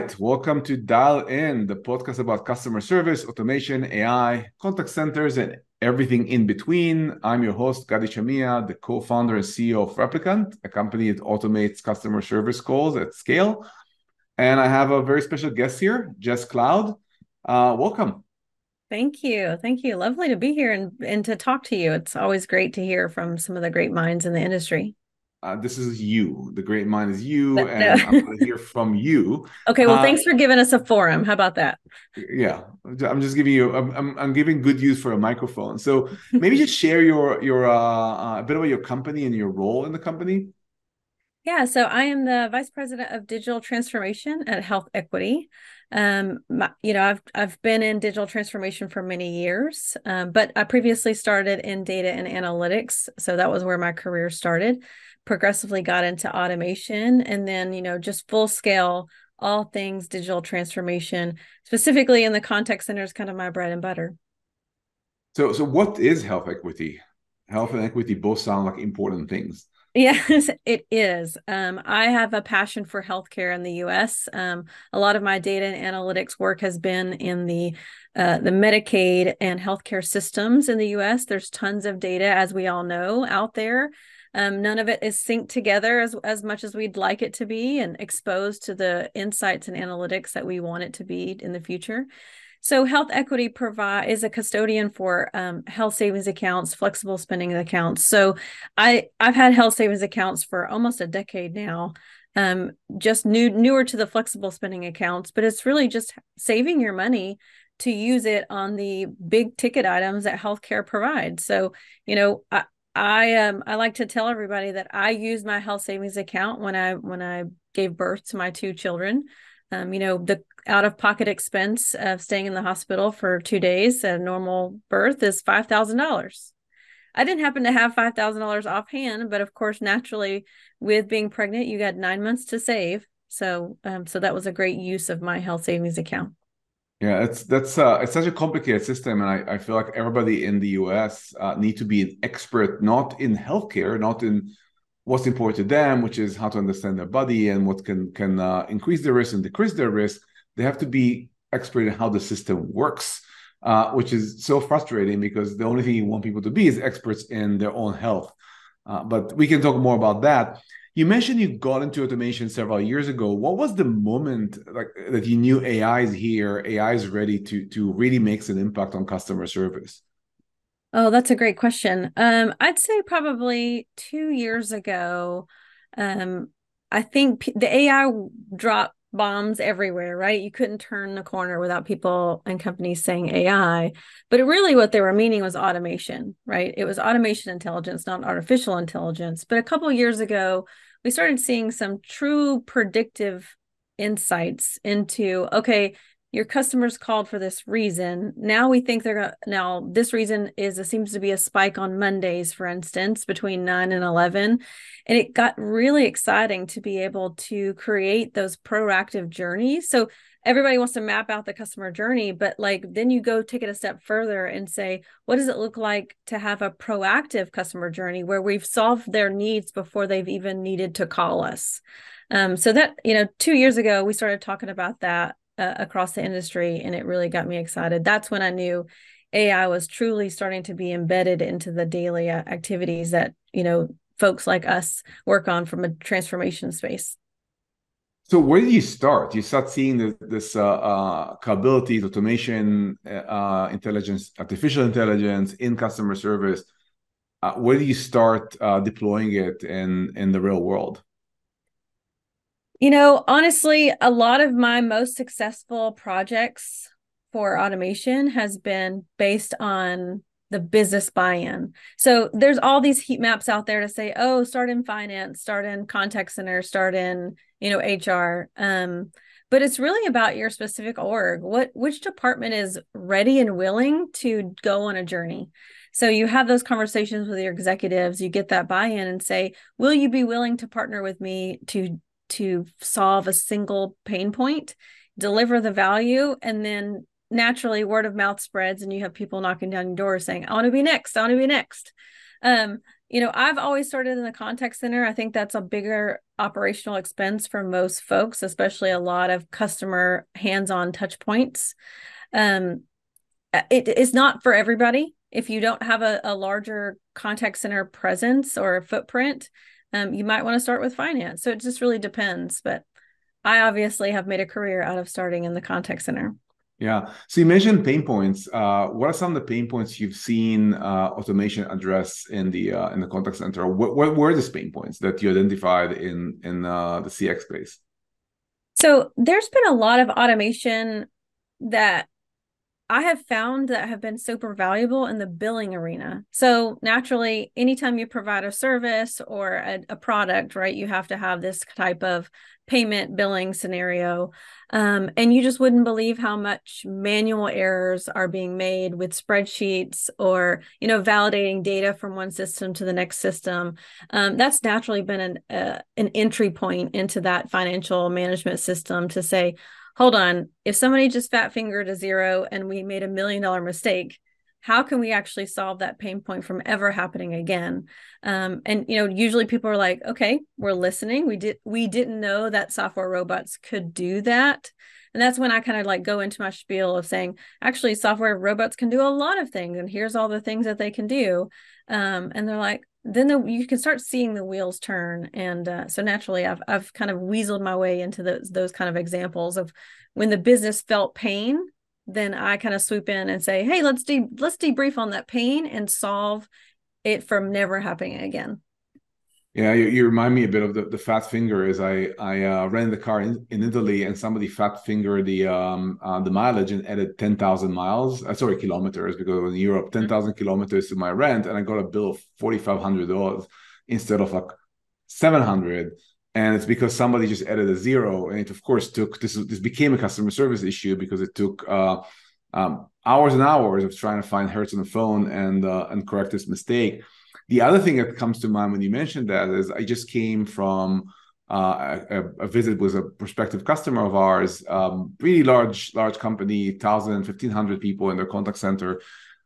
right, welcome to Dialed In, the podcast about customer service, automation, AI, contact centers, and everything in between. I'm your host, Gadi Shamia, the co founder and CEO of Replicant, a company that automates customer service calls at scale. And I have a very special guest here, Jess Cloud. Uh, welcome. Thank you. Thank you. Lovely to be here and, and to talk to you. It's always great to hear from some of the great minds in the industry. Uh, this is you. The great mind is you, but and no. I'm going to hear from you. Okay. Well, uh, thanks for giving us a forum. How about that? Yeah, I'm just giving you. I'm, I'm, I'm giving good use for a microphone. So maybe just share your your uh, uh, a bit about your company and your role in the company. Yeah, so I am the vice president of digital transformation at HealthEquity. Um, my, you know, I've I've been in digital transformation for many years, um, but I previously started in data and analytics, so that was where my career started. Progressively got into automation, and then you know, just full scale, all things digital transformation, specifically in the contact center is kind of my bread and butter. So, so what is HealthEquity? Health and equity both sound like important things. Yes, it is. Um, I have a passion for healthcare in the U.S. Um, a lot of my data and analytics work has been in the uh, the Medicaid and healthcare systems in the U.S. There's tons of data, as we all know, out there. Um, none of it is synced together as as much as we'd like it to be, and exposed to the insights and analytics that we want it to be in the future. So HealthEquity provide is a custodian for um, health savings accounts, flexible spending accounts. So I I've had health savings accounts for almost a decade now. Um, just new newer to the flexible spending accounts, but it's really just saving your money to use it on the big ticket items that healthcare provides. So you know I, I um I like to tell everybody that I use my health savings account when I when I gave birth to my two children. Um, you know, the out of pocket expense of staying in the hospital for two days at a normal birth is $5,000. I didn't happen to have $5,000 offhand, but of course, naturally, with being pregnant, you got nine months to save. So, um, so that was a great use of my health savings account. Yeah, it's that's uh, it's such a complicated system, and I, I feel like everybody in the U.S. Uh, need to be an expert, not in healthcare, not in what's important to them, which is how to understand their body and what can can uh, increase their risk and decrease their risk. They have to be expert in how the system works, uh, which is so frustrating because the only thing you want people to be is experts in their own health. Uh, but we can talk more about that. You mentioned you got into automation several years ago. What was the moment like that you knew AI is here, AI is ready to to really make an impact on customer service? Oh, that's a great question. Um, I'd say probably two years ago, um, I think the AI dropped bombs everywhere, right? You couldn't turn the corner without people and companies saying AI. But really, what they were meaning was automation, right? It was automation intelligence, not artificial intelligence. But a couple years ago, we started seeing some true predictive insights into okay your customers called for this reason. Now we think they're going to, now this reason is, it seems to be a spike on Mondays, for instance, between nine and 11. And it got really exciting to be able to create those proactive journeys. So everybody wants to map out the customer journey, but like then you go take it a step further and say, what does it look like to have a proactive customer journey where we've solved their needs before they've even needed to call us? Um, so that, you know, two years ago, we started talking about that uh, across the industry and it really got me excited. That's when i knew ai was truly starting to be embedded into the daily uh, activities that you know folks like us work on from a transformation space. So where did you start? You start seeing this, this uh, uh, capabilities automation uh, intelligence artificial intelligence in customer service. Uh, where do you start uh, deploying it in in the real world you know, honestly, a lot of my most successful projects for automation has been based on the business buy-in. So there's all these heat maps out there to say, oh, start in finance, start in contact center, start in, you know, HR. Um, but it's really about your specific org. What which department is ready and willing to go on a journey? So you have those conversations with your executives, you get that buy-in and say, will you be willing to partner with me to to solve a single pain point, deliver the value, and then naturally word of mouth spreads and you have people knocking down your door saying, I want to be next, I want to be next. Um, you know, I've always started in the contact center. I think that's a bigger operational expense for most folks, especially a lot of customer hands-on touch points. Um, it is not for everybody. If you don't have a, a larger contact center presence or footprint, um, you might want to start with finance. So it just really depends. But I obviously have made a career out of starting in the contact center. Yeah. So you mentioned pain points. Uh, what are some of the pain points you've seen uh, automation address in the uh, in the contact center? What, what were these pain points that you identified in in uh, the CX space? So there's been a lot of automation that I have found that have been super valuable in the billing arena. So naturally, anytime you provide a service or a, a product, right, you have to have this type of payment billing scenario. Um, and you just wouldn't believe how much manual errors are being made with spreadsheets or, you know, validating data from one system to the next system. Um, that's naturally been an, uh, an entry point into that financial management system to say, hold on, if somebody just fat fingered a zero and we made a million dollar mistake, how can we actually solve that pain point from ever happening again? Um, and you know, usually people are like, okay, we're listening. We did we didn't know that software robots could do that. And that's when I kind of like go into my spiel of saying, actually, software robots can do a lot of things, and here's all the things that they can do. Um, and they're like, then the, you can start seeing the wheels turn and uh, so naturally I've, I've kind of weaseled my way into those those kind of examples of when the business felt pain then i kind of swoop in and say hey let's de- let's debrief on that pain and solve it from never happening again yeah, you, you, remind me a bit of the, the fat finger. Is I I uh, ran the car in, in Italy and somebody fat fingered the um uh, the mileage and added ten thousand miles. Uh, sorry, kilometers because in Europe ten thousand kilometers to my rent and I got a bill of forty five hundred dollars instead of like seven hundred. And it's because somebody just added a zero, and it of course took this. This became a customer service issue because it took uh, um, hours and hours of trying to find Hertz on the phone and uh, and correct this mistake the other thing that comes to mind when you mentioned that is I just came from uh, a, a, visit with a prospective customer of ours, um, really large, large company, 1,000, 1,500 people in their contact center.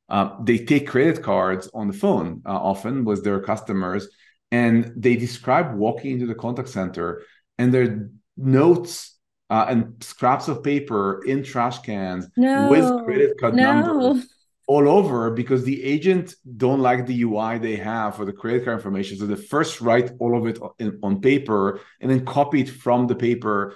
Uh, they take credit cards on the phone uh, often with their customers, and they describe walking into the contact center and their notes uh, and scraps of paper in trash cans no, with credit card no. numbers all over because the agent don't like the UI they have for the credit card information. So they first write all of it in, on paper and then copy it from the paper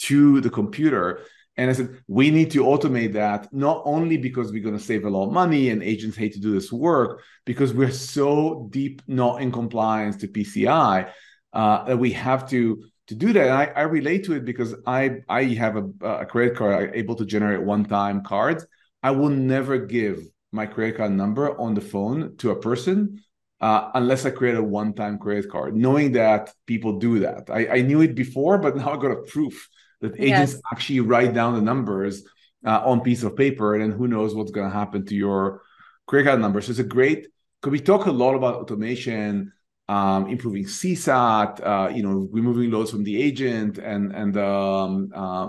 to the computer. And I said, we need to automate that, not only because we're going to save a lot of money and agents hate to do this work, because we're so deep not in compliance to PCI uh, that we have to to do that. And I, I relate to it because I I have a, a credit card able to generate one time cards. I will never give my credit card number on the phone to a person uh, unless I create a one-time credit card, knowing that people do that. I, I, knew it before, but now I got a proof that agents yes. actually write down the numbers uh, on piece of paper, and then who knows what's going to happen to your credit card number. So it's a great. Could we talk a lot about automation, um, improving CSAT, uh, you know, removing loads from the agent, and and um, uh,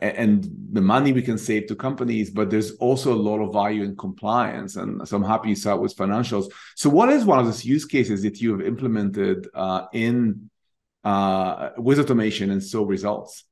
and the money we can save to companies, but there's also a lot of value in compliance. And so I'm happy you start with financials. So, what is one of those use cases that you have implemented uh, in uh, with automation and saw results?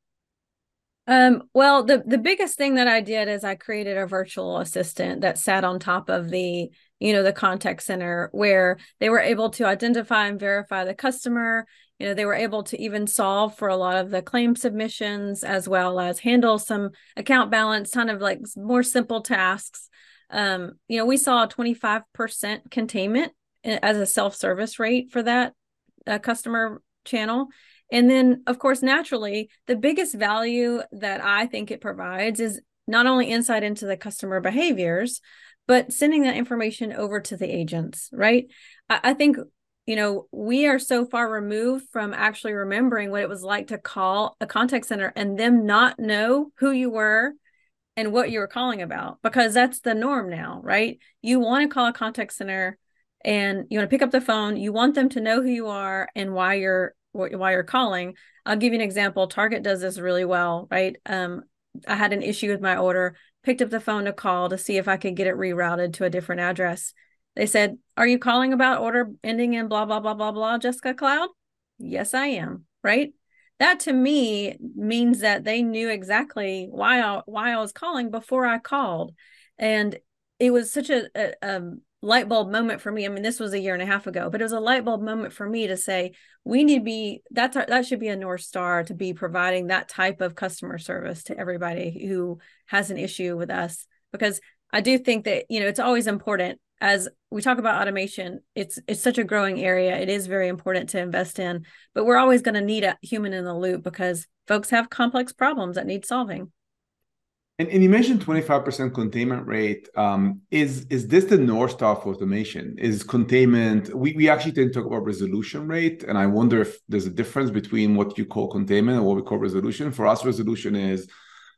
Um, well, the the biggest thing that I did is I created a virtual assistant that sat on top of the you know the contact center where they were able to identify and verify the customer you know they were able to even solve for a lot of the claim submissions as well as handle some account balance kind of like more simple tasks. Um, you know we saw a 25% containment as a self-service rate for that uh, customer channel. And then of course naturally the biggest value that i think it provides is not only insight into the customer behaviors but sending that information over to the agents right? I, I think you know, we are so far removed from actually remembering what it was like to call a contact center and them not know who you were and what you were calling about because that's the norm now, right? You want to call a contact center and you want to pick up the phone, you want them to know who you are and why you're why you're calling. I'll give you an example. Target does this really well, right? Um, I had an issue with my order, picked up the phone to call to see if I could get it rerouted to a different address They said, Are you calling about order ending in blah, blah, blah, blah, blah, Jessica Cloud? Yes, I am. Right. That to me means that they knew exactly why I, why I was calling before I called. And it was such a, a, a light bulb moment for me. I mean, this was a year and a half ago, but it was a light bulb moment for me to say we need to be that's our, that should be a north star to be providing that type of customer service to everybody who has an issue with us because I do think that you know it's always important as we talk about automation it's it's such a growing area it is very important to invest in but we're always going to need a human in the loop because folks have complex problems that need solving and, and you mentioned 25% containment rate. Um, is is this the North Star for automation? Is containment, we, we actually didn't talk about resolution rate. And I wonder if there's a difference between what you call containment and what we call resolution. For us, resolution is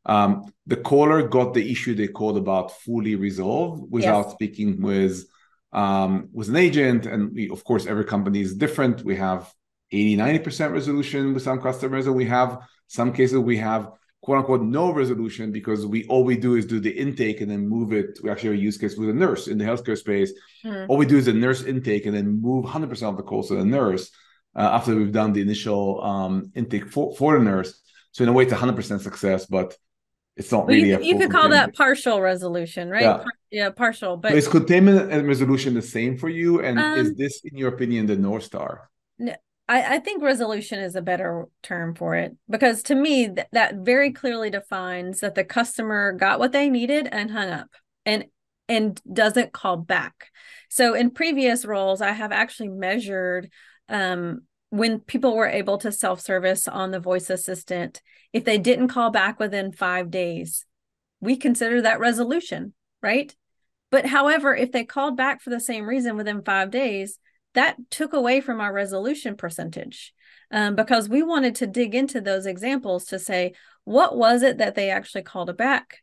um, the caller got the issue they called about fully resolved without yes. speaking with um, with an agent. And we, of course, every company is different. We have 80, 90% resolution with some customers, and we have some cases we have quote unquote no resolution because we all we do is do the intake and then move it. We actually have a use case with a nurse in the healthcare space. Mm. All we do is a nurse intake and then move 100% of the calls to the nurse uh, after we've done the initial um, intake for, for the nurse. So in a way, it's 100% success, but it's not well, really. You, you could call that partial resolution, right? Yeah, Par- yeah partial. But is containment and resolution the same for you? And um, is this, in your opinion, the north star? I, I think resolution is a better term for it because to me th- that very clearly defines that the customer got what they needed and hung up and and doesn't call back. So in previous roles, I have actually measured um, when people were able to self-service on the voice assistant, if they didn't call back within five days, we consider that resolution, right? But however, if they called back for the same reason within five days, that took away from our resolution percentage um, because we wanted to dig into those examples to say what was it that they actually called it back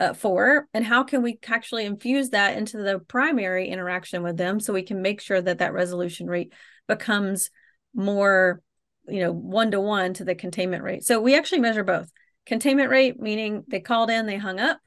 uh, for and how can we actually infuse that into the primary interaction with them so we can make sure that that resolution rate becomes more you know one to one to the containment rate. So we actually measure both. Containment rate meaning they called in they hung up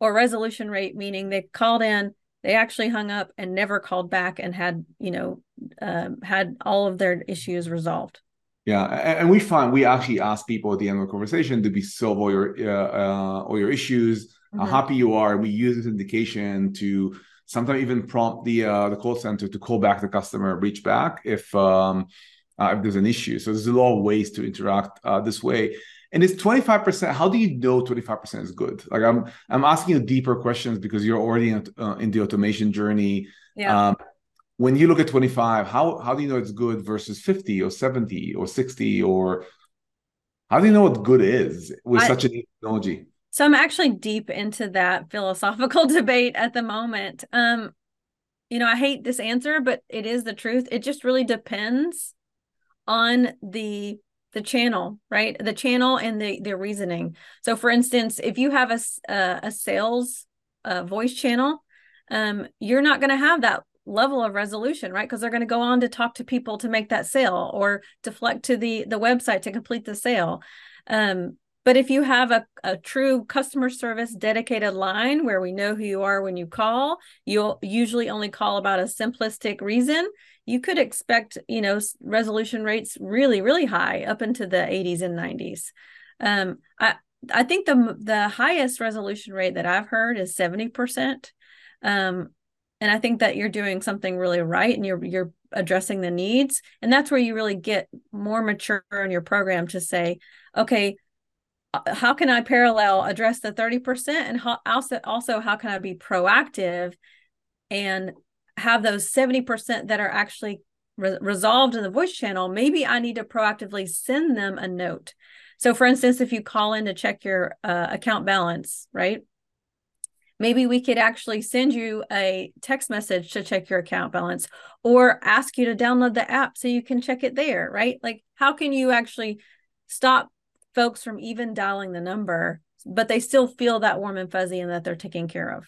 or resolution rate meaning they called in they actually hung up and never called back and had you know um, had all of their issues resolved. Yeah and we find we actually ask people at the end of the conversation to be solve all your uh, uh, all your issues mm-hmm. how happy you are we use this indication to sometimes even prompt the uh, the call center to call back the customer reach back if um, uh, if there's an issue. So there's a lot of ways to interact uh, this way. And it's 25% how do you know 25% is good? Like i'm i'm asking you deeper questions because you're already in, uh, in the automation journey. Yeah. Um, when you look at 25 how how do you know it's good versus 50 or 70 or 60 or how do you know what good is with I, such a new technology so i'm actually deep into that philosophical debate at the moment. Um you know i hate this answer but it is the truth. It just really depends on the the channel right? The channel and the the reasoning. So for instance if you have a a, a sales uh, voice channel um, you're not going to have that level of resolution right? Because they're going to go on to talk to people to make that sale or deflect to the the website to complete the sale. Um, but if you have a, a true customer service dedicated line where we know who you are when you call, you'll usually only call about a simplistic reason. You could expect, you know, resolution rates really, really high up into the 80s and 90s. Um, I I think the the highest resolution rate that I've heard is 70%. Um, and I think that you're doing something really right and you're you're addressing the needs. And that's where you really get more mature in your program to say, okay, how can I parallel address the 30% and how, also also how can I be proactive and have those 70% that are actually re- resolved in the voice channel maybe I need to proactively send them a note. So for instance if you call in to check your uh, account balance, right? Maybe we could actually send you a text message to check your account balance or ask you to download the app so you can check it there, right? Like how can you actually stop folks from even dialing the number, but they still feel that warm and fuzzy and that they're taken care of.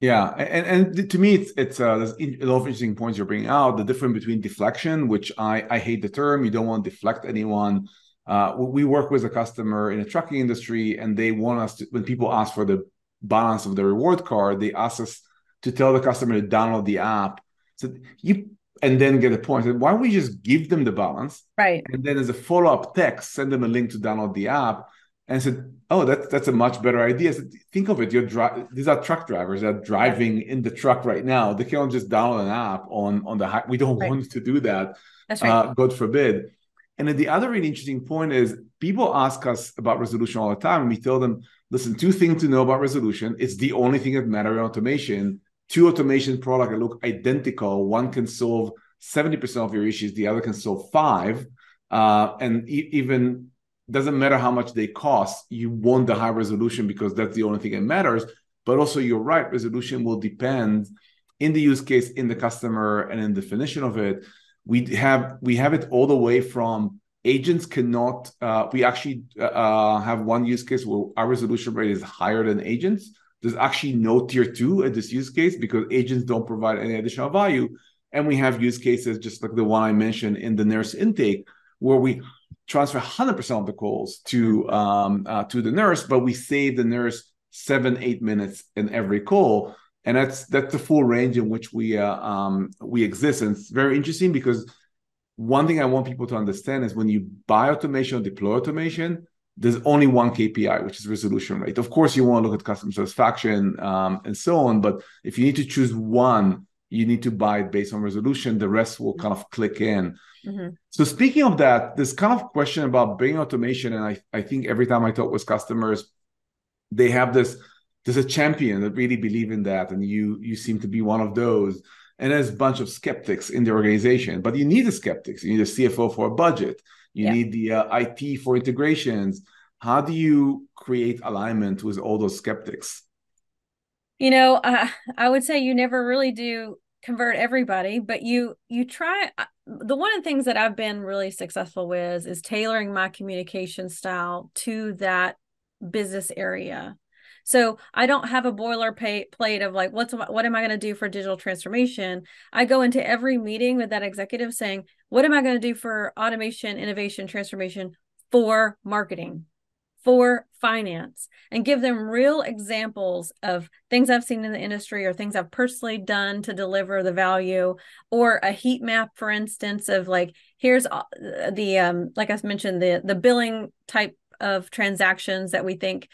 Yeah, and, and to me, it's it's uh, there's a lot of interesting points you're bringing out. The difference between deflection, which I I hate the term. You don't want to deflect anyone. Uh, we work with a customer in a trucking industry, and they want us to. When people ask for the balance of the reward card, they ask us to tell the customer to download the app. So you and then get a point. Why don't we just give them the balance? Right. And then as a follow-up text, send them a link to download the app. And said, "Oh, that's that's a much better idea." So think of it: you're dri- these are truck drivers that are driving yeah. in the truck right now. They can't just download an app on on the high. We don't right. want to do that. That's right. Uh, God forbid. And then the other really interesting point is people ask us about resolution all the time, and we tell them, listen, two things to know about resolution. It's the only thing that matters in automation. Two automation products that look identical. One can solve 70% of your issues, the other can solve five. Uh, and e- even doesn't matter how much they cost, you want the high resolution because that's the only thing that matters. But also, you're right, resolution will depend in the use case, in the customer, and in the definition of it we have we have it all the way from agents cannot uh, we actually uh, uh, have one use case where our resolution rate is higher than agents there's actually no tier two at this use case because agents don't provide any additional value and we have use cases just like the one i mentioned in the nurse intake where we transfer 100% of the calls to um, uh, to the nurse but we save the nurse seven eight minutes in every call and that's that's the full range in which we uh, um, we exist. And it's very interesting because one thing I want people to understand is when you buy automation or deploy automation, there's only one KPI, which is resolution rate. Of course, you want to look at customer satisfaction um, and so on, but if you need to choose one, you need to buy it based on resolution. The rest will kind of click in. Mm-hmm. So speaking of that, this kind of question about bringing automation, and I, I think every time I talk with customers, they have this there's a champion that really believe in that and you you seem to be one of those and there's a bunch of skeptics in the organization but you need the skeptics you need a cfo for a budget you yeah. need the uh, it for integrations how do you create alignment with all those skeptics you know uh, i would say you never really do convert everybody but you you try uh, the one of the things that i've been really successful with is tailoring my communication style to that business area so I don't have a boilerplate of like, what's what am I going to do for digital transformation? I go into every meeting with that executive saying, what am I going to do for automation, innovation, transformation for marketing? for finance and give them real examples of things I've seen in the industry or things I've personally done to deliver the value or a heat map for instance of like here's the um like I mentioned the the billing type of transactions that we think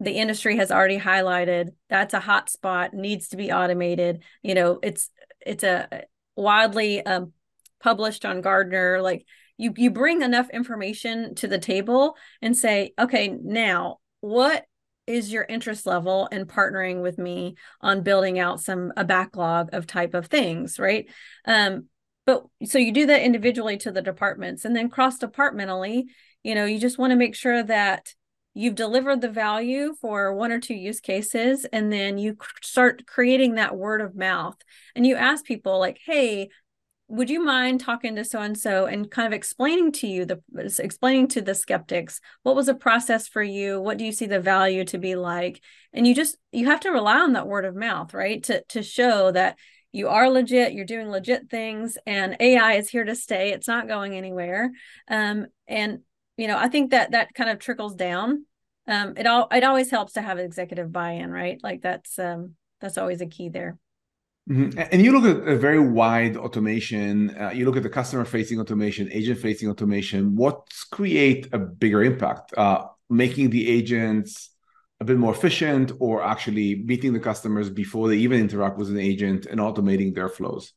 the industry has already highlighted that's a hot spot needs to be automated you know it's it's a wildly um, published on Gartner. like you you bring enough information to the table and say okay now what is your interest level in partnering with me on building out some a backlog of type of things right um but so you do that individually to the departments and then cross departmentally you know you just want to make sure that you've delivered the value for one or two use cases and then you start creating that word of mouth and you ask people like hey would you mind talking to so and so and kind of explaining to you the explaining to the skeptics what was a process for you what do you see the value to be like and you just you have to rely on that word of mouth right to to show that you are legit you're doing legit things and ai is here to stay it's not going anywhere um, and you know, I think that that kind of trickles down. Um, it all it always helps to have executive buy-in, right? Like that's um, that's always a key there. Mm-hmm. And you look at a very wide automation. Uh, you look at the customer-facing automation, agent-facing automation. What's create a bigger impact? Uh, making the agents a bit more efficient, or actually meeting the customers before they even interact with an agent and automating their flows.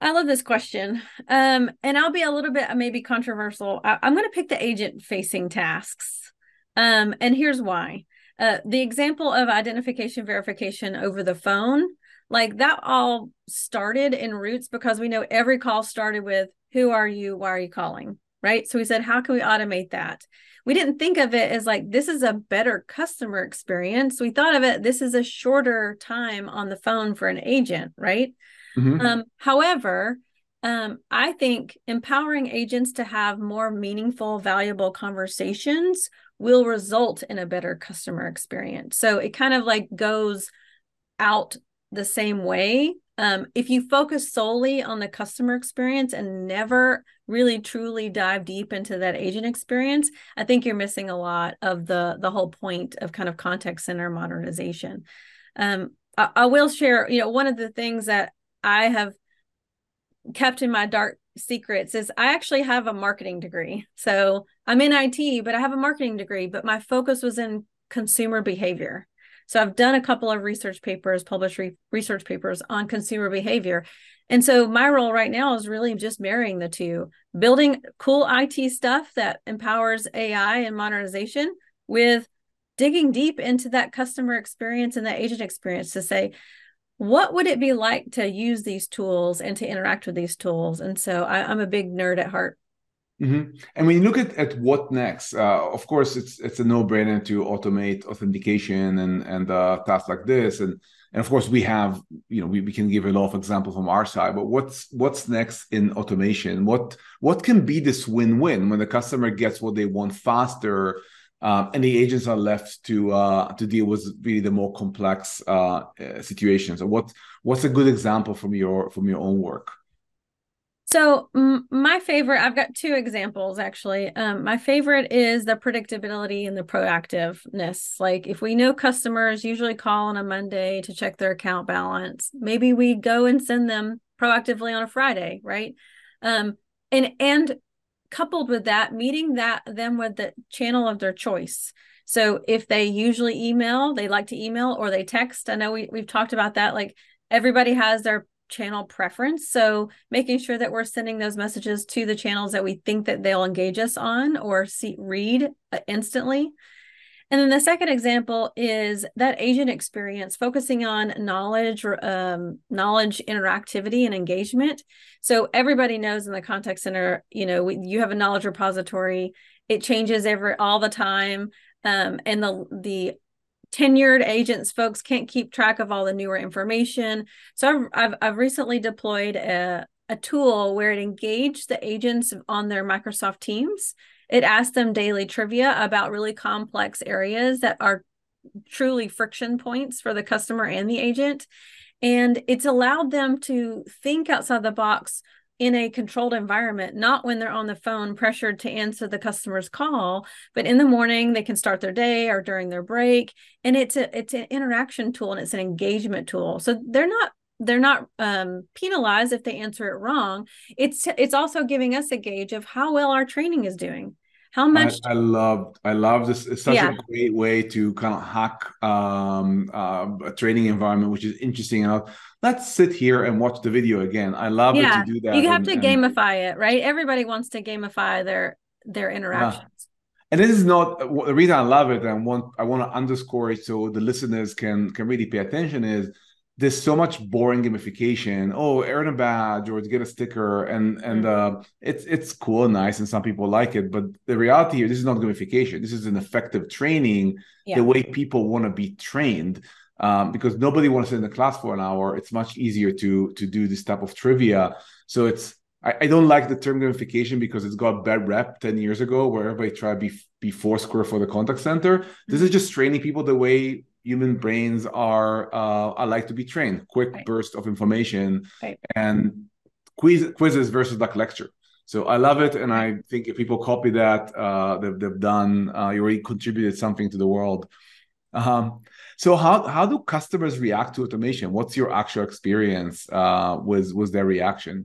I love this question. Um, and I'll be a little bit maybe controversial. I, am going to pick the agent facing tasks. Um, and here's why. Uh, the example of identification verification over the phone, like that all started in roots because we know every call started with who are you? Why are you calling? Right. So we said, how can we automate that? We didn't think of it as like this is a better customer experience. We thought of it, this is a shorter time on the phone for an agent, right? Mm-hmm. Um, however, um, I think empowering agents to have more meaningful, valuable conversations will result in a better customer experience. So it kind of like goes out the same way. Um, if you focus solely on the customer experience and never really truly dive deep into that agent experience, I think you're missing a lot of the the whole point of kind of contact center modernization. Um, I, I will share, you know, one of the things that I have kept in my dark secrets is I actually have a marketing degree. So I'm in IT, but I have a marketing degree, but my focus was in consumer behavior. So I've done a couple of research papers, published re- research papers on consumer behavior. And so my role right now is really just marrying the two, building cool IT stuff that empowers AI and modernization with digging deep into that customer experience and that agent experience to say, what would it be like to use these tools and to interact with these tools? And so I, am a big nerd at heart. Mm-hmm. And when you look at, at what next, uh, of course, it's it's a no brainer to automate authentication and and uh, tasks like this, and and of course we have you know we, we can give a lot of examples from our side. But what's what's next in automation? What what can be this win win when the customer gets what they want faster? Um, and the agents are left to uh, to deal with really the more complex uh, situations. So what what's a good example from your from your own work? So my favorite, I've got two examples actually. Um, my favorite is the predictability and the proactiveness. Like if we know customers usually call on a Monday to check their account balance, maybe we go and send them proactively on a Friday, right? Um, and and coupled with that, meeting that them with the channel of their choice. So if they usually email, they like to email or they text. I know we, we've talked about that. Like everybody has their channel preference. So making sure that we're sending those messages to the channels that we think that they'll engage us on or see read uh, instantly. And then the second example is that agent experience, focusing on knowledge, um, knowledge interactivity and engagement. So everybody knows in the contact center, you know, we, you have a knowledge repository. It changes every all the time, um, and the the tenured agents folks can't keep track of all the newer information. So I've I've, I've recently deployed a a tool where it engaged the agents on their Microsoft Teams it asked them daily trivia about really complex areas that are truly friction points for the customer and the agent. And it's allowed them to think outside the box in a controlled environment, not when they're on the phone pressured to answer the customer's call, but in the morning they can start their day or during their break. And it's a it's an interaction tool and it's an engagement tool. So they're not they're not um, penalized if they answer it wrong. It's it's also giving us a gauge of how well our training is doing. How much? I, I love I love this. It's such yeah. a great way to kind of hack um, uh, a training environment, which is interesting. I'll, let's sit here and watch the video again. I love yeah. it to do that. You have and, to gamify it, right? Everybody wants to gamify their their interactions. Yeah and this is not the reason I love it. And want I want to underscore it so the listeners can can really pay attention. Is there's so much boring gamification. Oh, earn a badge or to get a sticker, and and mm-hmm. uh, it's it's cool and nice, and some people like it. But the reality here, this is not gamification. This is an effective training, yeah. the way people want to be trained. Um, because nobody wants to sit in the class for an hour. It's much easier to to do this type of trivia. So it's I, I don't like the term gamification because it's got bad rep 10 years ago where everybody tried to be, be Foursquare for the contact center. This is mm-hmm. just training people the way human brains are uh, are like to be trained. Quick right. burst of information right. and quiz, quizzes versus like lecture. So i love it and i think if people copy that uh, they've, they've done uh, you already contributed something to the world. Um, so how, how do customers react to automation? What's your actual experience uh, with with their reaction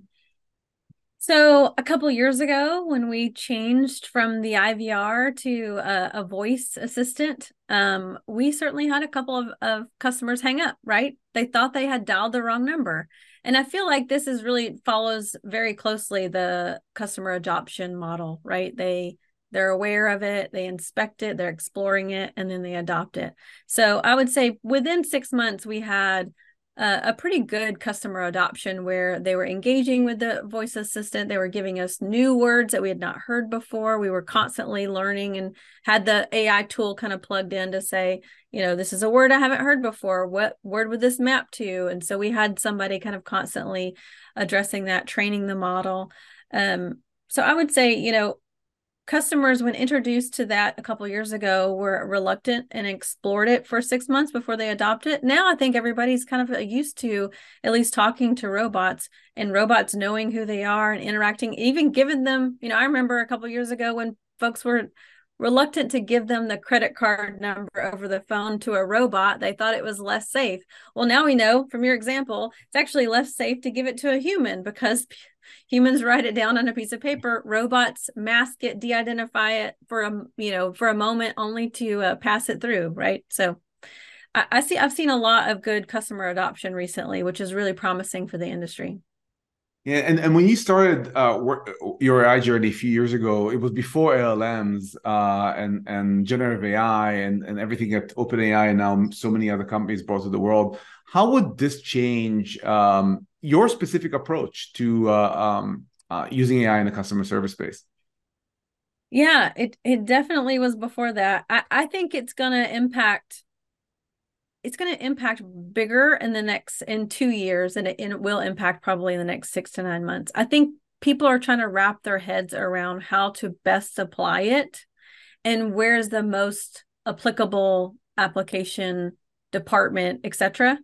so a couple years ago, when we changed from the IVR to a, a voice assistant, um, we certainly had a couple of, of customers hang up. Right? They thought they had dialed the wrong number, and I feel like this is really follows very closely the customer adoption model. Right? They they're aware of it, they inspect it, they're exploring it, and then they adopt it. So I would say within six months, we had a pretty good customer adoption where they were engaging with the voice assistant. They were giving us new words that we had not heard before. We were constantly learning and had the AI tool kind of plugged in to say, you know, this is a word I haven't heard before. What word would this map to? And so we had somebody kind of constantly addressing that, training the model. Um, so I would say, you know, customers when introduced to that a couple years ago were reluctant and explored it for six months before they adopt it. Now i think everybody's kind of uh, used to at least talking to robots and robots knowing who they are and interacting even giving them you know i remember a couple years ago when folks were reluctant to give them the credit card number over the phone to a robot. They thought it was less safe. Well, now we know from your example, it's actually less safe to give it to a human because humans write it down on a piece of paper. Robots mask it, de-identify it for a you know for a moment, only to uh, pass it through. Right. So. I, I see. I've seen a lot of good customer adoption recently, which is really promising for the industry. Yeah, and, and when you started uh, your AI journey a few years ago, it was before LLMs uh, and and generative AI and, and everything at OpenAI and now so many other companies brought to the world. How would this change um, your specific approach to uh, um, uh, using AI in the customer service space? Yeah, it it definitely was before that. I, I think it's going to impact it's going to impact bigger in the next in two years and it, and it will impact probably in the next six to nine months. I think people are trying to wrap their heads around how to best apply it and where's the most applicable application department etc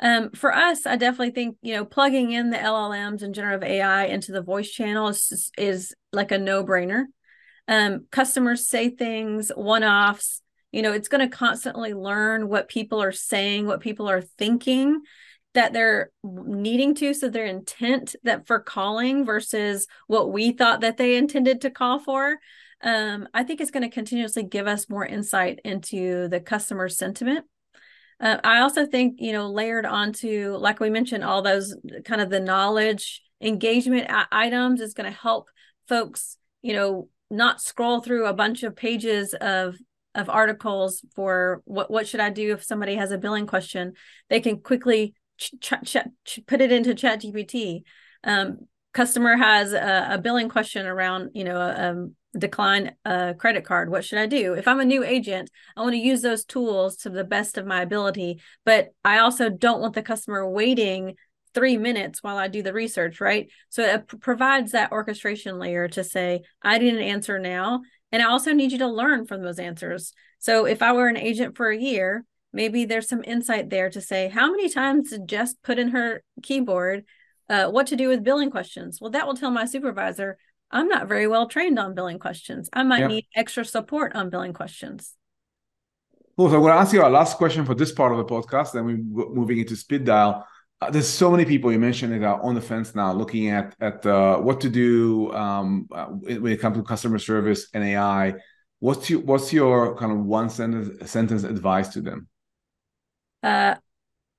um, for us i definitely think you know plugging in the llms and generative ai into the voice channel is, is like a no-brainer. Um, customers say things one-offs you know it's going to constantly learn what people are saying what people are thinking that they're needing to so their intent that for calling versus what we thought that they intended to call for. Um, i think it's going to continuously give us more insight into the customer sentiment. Uh, i also think you know layered onto like we mentioned all those kind of the knowledge engagement items is going to help folks you know not scroll through a bunch of pages of of articles for what what should I do if somebody has a billing question, they can quickly ch- ch- ch- put it into ChatGPT. Um, customer has a, a, billing question around, you know, a, um, decline a credit card. What should I do? If I'm a new agent, I want to use those tools to the best of my ability, but I also don't want the customer waiting three minutes while I do the research, right? So it provides that orchestration layer to say, I need an answer now. And I also need you to learn from those answers. So if I were an agent for a year, maybe there's some insight there to say, how many times did Jess put in her keyboard uh, what to do with billing questions? Well, that will tell my supervisor, I'm not very well trained on billing questions. I might yep. need extra support on billing questions. Cool. So I'm going to ask you our last question for this part of the podcast. Then we're moving into speed dial. Uh, there's so many people you mentioned that are on the fence now, looking at at uh, what to do um, uh, when it comes to customer service and AI. What's your what's your kind of one sentence sentence advice to them? Uh,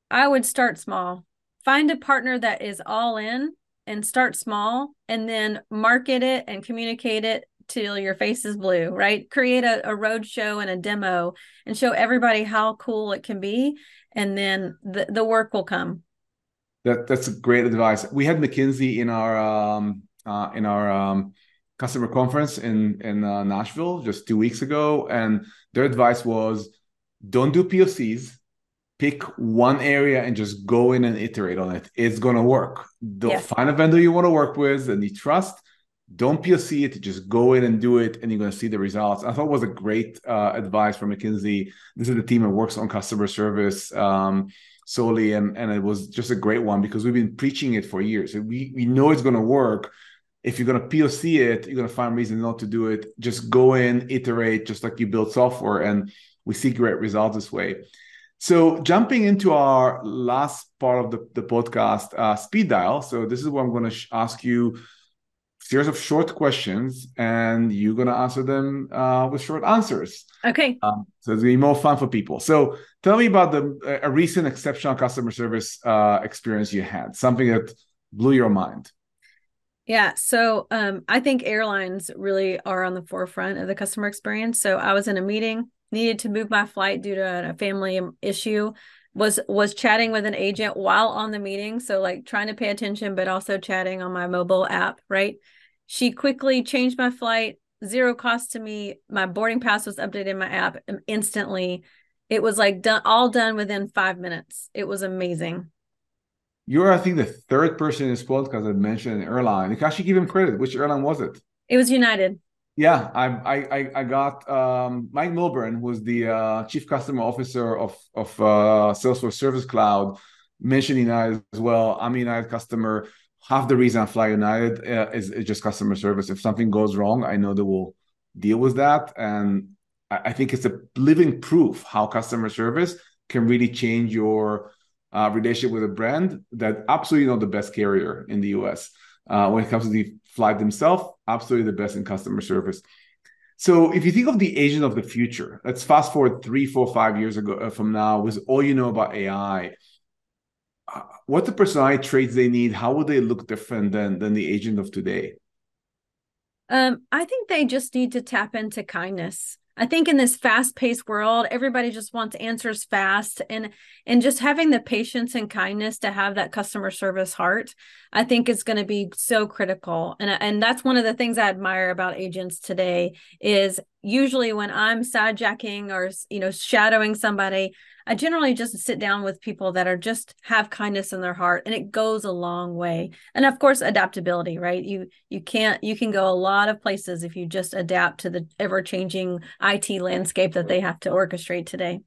I would start small. Find a partner that is all in, and start small, and then market it and communicate it till your face is blue. Right? Create a, a road show and a demo, and show everybody how cool it can be, and then the the work will come. That that's great advice. We had McKinsey in our um, uh, in our um, customer conference in in uh, Nashville just two weeks ago, and their advice was, don't do POCs. Pick one area and just go in and iterate on it. It's gonna work. Don't find a vendor you want to work with and you trust. Don't POC it. Just go in and do it, and you're gonna see the results. I thought was a great uh, advice from McKinsey. This is the team that works on customer service. Um, solely and and it was just a great one because we've been preaching it for years. We we know it's going to work. If you're going to poc it you're going to find reasons not to do it. Just go in iterate just like you build software and we see great results this way. So jumping into our last part of the, the podcast uh, speed dial. So this is what i'm going to sh- ask you series of short questions and you're going to answer them uh, with short answers. Okay. Um, so it's going to be more fun for people. So tell me about the a recent exceptional customer service uh, experience you had something that blew your mind. Yeah so um, i think airlines really are on the forefront of the customer experience. So i was in a meeting needed to move my flight due to a family issue was was chatting with an agent while on the meeting. So like trying to pay attention but also chatting on my mobile app right she quickly changed my flight zero cost to me. My boarding pass was updated in my app instantly. It was like done all done within five minutes. It was amazing. You're i think the third person in this podcast that mentioned an airline. You can actually give him credit? Which airline was it? It was united. Yeah, I I I got um, Mike Milburn, who's the uh, chief customer officer of of uh, Salesforce Service Cloud, mentioned United as well. I'm a United customer. Half the reason I fly United uh, is, is just customer service. If something goes wrong, I know they will deal with that. And I think it's a living proof how customer service can really change your uh, relationship with a brand that absolutely not the best carrier in the US. Uh, when it comes to the flight themselves, absolutely the best in customer service. So if you think of the agent of the future, let's fast forward three, four, five years ago uh, from now, with all you know about AI, what the personality traits they need, how would they look different than than the agent of today? Um, I think they just need to tap into kindness. I think in this fast-paced world, everybody just wants answers fast and and just having the patience and kindness to have that customer service heart, I think is going to be so critical. And and that's one of the things I admire about agents today is usually when I'm side jacking or you know shadowing somebody, I generally just sit down with people that are just have kindness in their heart and it goes a long way. And of course adaptability, right? You you can't you can go a lot of places if you just adapt to the ever-changing IT landscape that they have to orchestrate today.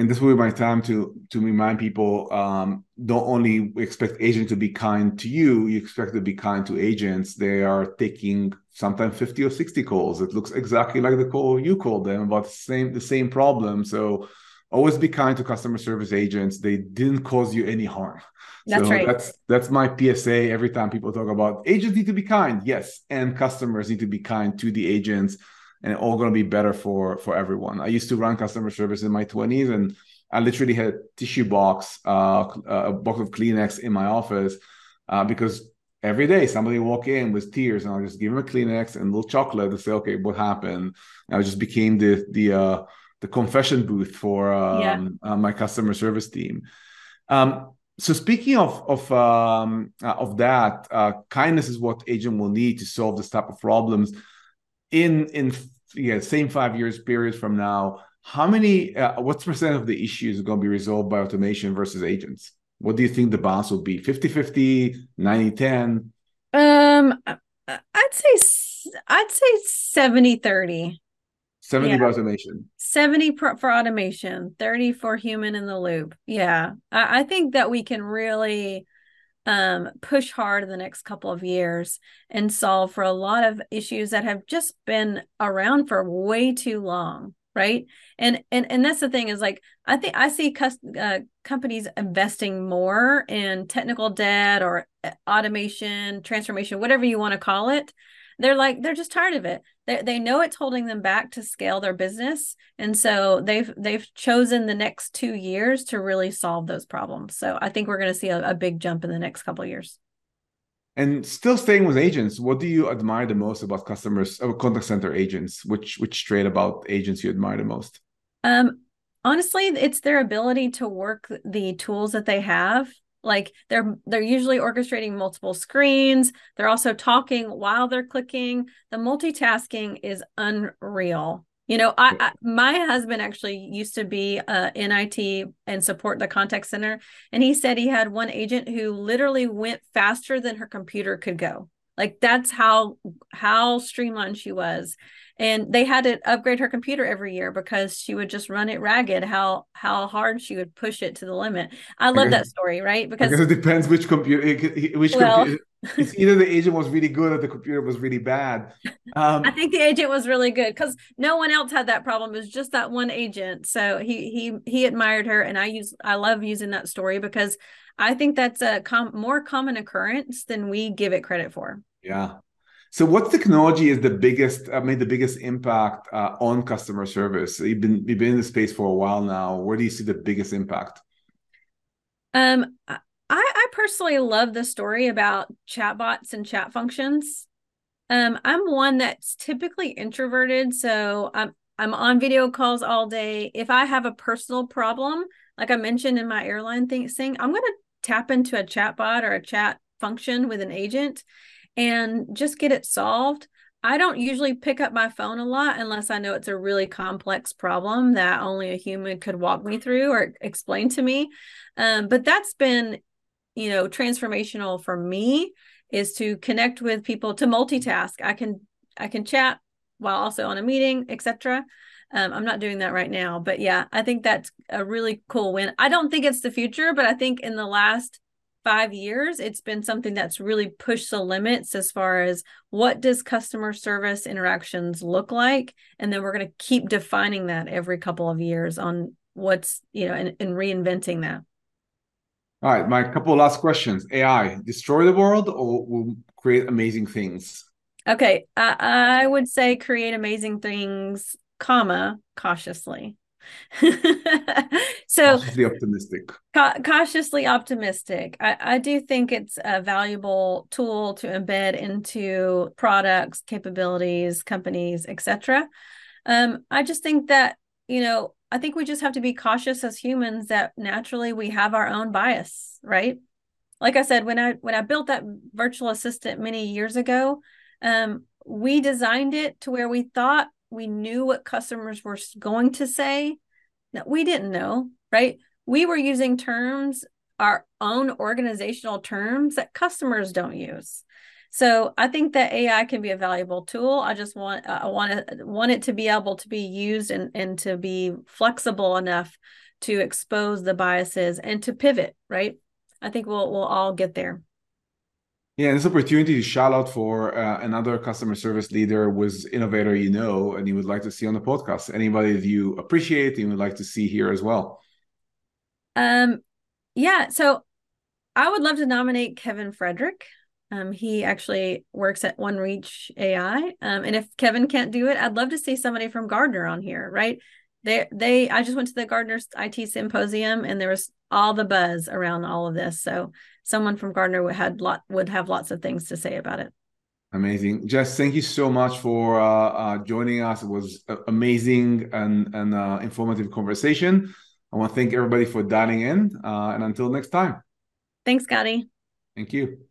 And this will be my time to to remind people um, don't only expect agents to be kind to you, you expect to be kind to agents. They are taking sometimes 50 or 60 calls. It looks exactly like the call you called them about the same the same problem. So always be kind to customer service agents they didn't cause you any harm that's so right that's that's my psa every time people talk about agents need to be kind yes and customers need to be kind to the agents and all going to be better for for everyone i used to run customer service in my 20s and i literally had a tissue box uh, a box of kleenex in my office uh, because every day somebody walk in with tears and i'll just give them a kleenex and a little chocolate to say okay what happened and i just became the the uh, the confession booth for um, yeah. uh, my customer service team. Um, so speaking of of um, uh, of that, uh, kindness is what agent will need to solve this type of problems. In in yeah, same five years period from now, how many? Uh, what's percent of the issues are going to be resolved by automation versus agents? What do you think the balance will be? 50-50, 90-10? Um, I'd say I'd say 70 30. 70 yeah. for automation 70 for, for, automation 30 for human in the loop yeah I, I, think that we can really um, push hard in the next couple of years and solve for a lot of issues that have just been around for way too long right? And and and that's the thing is like i think i see cus- uh, companies investing more in technical debt or uh, automation transformation whatever you want to call it. They're like they're just tired of it they, they know it's holding them back to scale their business. And so they've they've chosen the next two years to really solve those problems. So i think we're going to see a, a big jump in the next couple of years. And still staying with agents what do you admire the most about customers or uh, contact center agents? Which which trait about agents you admire the most? Um honestly it's their ability to work the tools that they have like they're they're usually orchestrating multiple screens. They're also talking while they're clicking. The multitasking is unreal. You know I, I my husband actually used to be uh, in it and support the contact center and he said he had one agent who literally went faster than her computer could go like that's how how streamlined she was. And they had to upgrade her computer every year because she would just run it ragged how how hard she would push it to the limit. I love I that story right? Because it depends which computer which well, computer it's either the agent was really good or the computer was really bad. Um, i think the agent was really good because no one else had that problem. It was just that one agent. So he he he admired her and i use i love using that story because i think that's a com- more common occurrence than we give it credit for yeah so, what technology is the biggest uh, made the biggest impact uh, on customer service? You've been you've been in the space for a while now. Where do you see the biggest impact? Um, I I personally love the story about chatbots and chat functions. Um, I'm one that's typically introverted, so I'm I'm on video calls all day. If I have a personal problem, like I mentioned in my airline thing, saying I'm going to tap into a chatbot or a chat function with an agent and just get it solved. I don't usually pick up my phone a lot unless I know it's a really complex problem that only a human could walk me through or explain to me. Um, but that's been, you know, transformational for me is to connect with people to multitask. I can I can chat while also on a meeting, etc. Um, I'm not doing that right now, but yeah, I think that's a really cool win. I don't think it's the future, but I think in the last five years, it's been something that's really pushed the limits as far as what does customer service interactions look like, and then we're going to keep defining that every couple of years on what's you know and, and reinventing that. All right, my couple last questions. AI destroy the world or will create amazing things? Okay, I, I would say create amazing things, comma cautiously. so cautiously optimistic. Ca- cautiously optimistic. I, I do think it's a valuable tool to embed into products, capabilities, companies, etc. Um, I just think that you know, I think we just have to be cautious as humans that naturally we have our own bias, right? Like I said, when I when I built that virtual assistant many years ago, um, we designed it to where we thought we knew what customers were going to say. No, we didn't know, right? We were using terms, our own organizational terms that customers don't use. So I think that AI can be a valuable tool. I just want uh, I want to want it to be able to be used and and to be flexible enough to expose the biases and to pivot, right? I think we'll we'll all get there. Yeah, this opportunity to shout out for uh, another customer service leader was innovator you know and you would like to see on the podcast. Anybody that you appreciate and would like to see here as well. Um, yeah. So I would love to nominate Kevin Frederick. Um, he actually works at OneReach AI. Um, and if Kevin can't do it, I'd love to see somebody from Gartner on here, right? They they I just went to the Gartner's IT symposium and there was all the buzz around all of this. So someone from Gartner would had lot would have lots of things to say about it. Amazing, Jess. Thank you so much for uh, uh, joining us. It was amazing and and uh, informative conversation. I want to thank everybody for dialing in, uh, and until next time. Thanks, Scotty. Thank you.